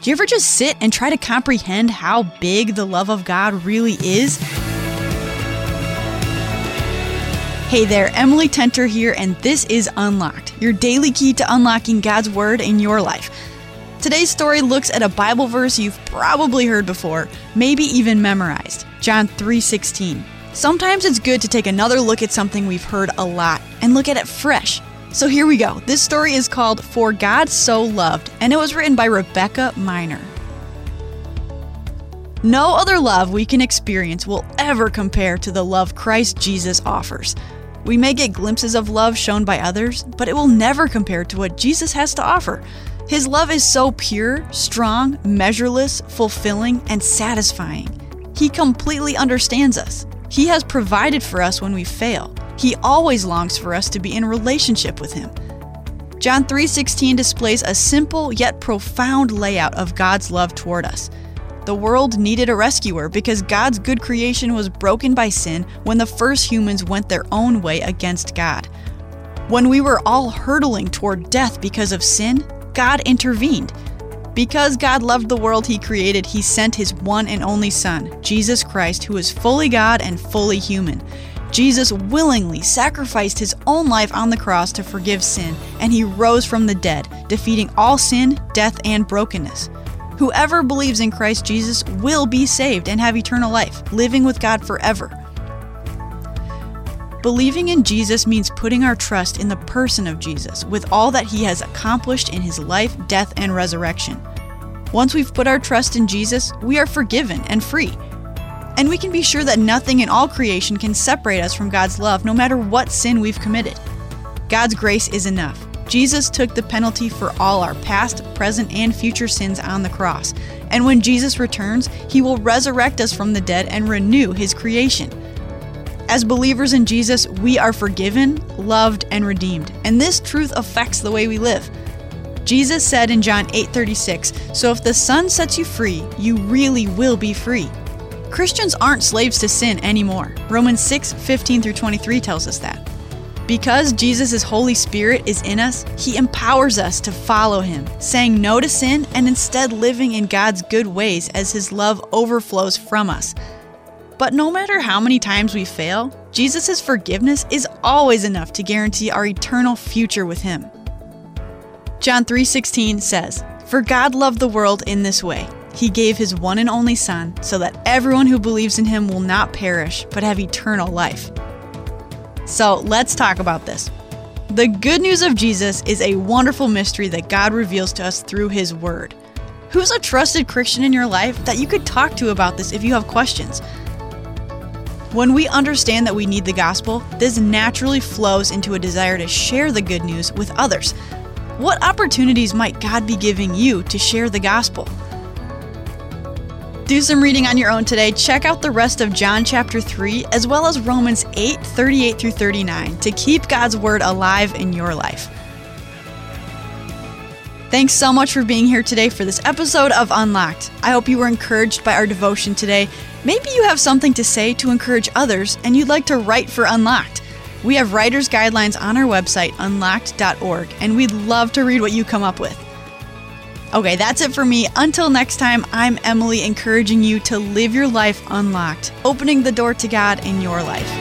Do you ever just sit and try to comprehend how big the love of God really is? Hey there, Emily Tenter here, and this is Unlocked, your daily key to unlocking God's Word in your life. Today's story looks at a Bible verse you've probably heard before, maybe even memorized, John 3:16. Sometimes it's good to take another look at something we've heard a lot and look at it fresh so here we go. This story is called For God So Loved, and it was written by Rebecca Miner. No other love we can experience will ever compare to the love Christ Jesus offers. We may get glimpses of love shown by others, but it will never compare to what Jesus has to offer. His love is so pure, strong, measureless, fulfilling, and satisfying. He completely understands us. He has provided for us when we fail. He always longs for us to be in relationship with him. John 3:16 displays a simple yet profound layout of God's love toward us. The world needed a rescuer because God's good creation was broken by sin when the first humans went their own way against God. When we were all hurtling toward death because of sin, God intervened. Because God loved the world he created, he sent his one and only Son, Jesus Christ, who is fully God and fully human. Jesus willingly sacrificed his own life on the cross to forgive sin, and he rose from the dead, defeating all sin, death, and brokenness. Whoever believes in Christ Jesus will be saved and have eternal life, living with God forever. Believing in Jesus means putting our trust in the person of Jesus with all that he has accomplished in his life, death, and resurrection. Once we've put our trust in Jesus, we are forgiven and free and we can be sure that nothing in all creation can separate us from God's love, no matter what sin we've committed. God's grace is enough. Jesus took the penalty for all our past, present, and future sins on the cross. And when Jesus returns, he will resurrect us from the dead and renew his creation. As believers in Jesus, we are forgiven, loved, and redeemed, and this truth affects the way we live. Jesus said in John 8:36, "So if the Son sets you free, you really will be free." Christians aren't slaves to sin anymore. Romans 6 15 through 23 tells us that. Because Jesus' Holy Spirit is in us, He empowers us to follow Him, saying no to sin and instead living in God's good ways as His love overflows from us. But no matter how many times we fail, Jesus' forgiveness is always enough to guarantee our eternal future with Him. John 3:16 says, "For God loved the world in this way, he gave his one and only Son so that everyone who believes in him will not perish, but have eternal life. So let's talk about this. The good news of Jesus is a wonderful mystery that God reveals to us through his word. Who's a trusted Christian in your life that you could talk to about this if you have questions? When we understand that we need the gospel, this naturally flows into a desire to share the good news with others. What opportunities might God be giving you to share the gospel? Do some reading on your own today. Check out the rest of John chapter 3 as well as Romans 8 38 through 39 to keep God's word alive in your life. Thanks so much for being here today for this episode of Unlocked. I hope you were encouraged by our devotion today. Maybe you have something to say to encourage others and you'd like to write for Unlocked. We have writer's guidelines on our website, unlocked.org, and we'd love to read what you come up with. Okay, that's it for me. Until next time, I'm Emily encouraging you to live your life unlocked, opening the door to God in your life.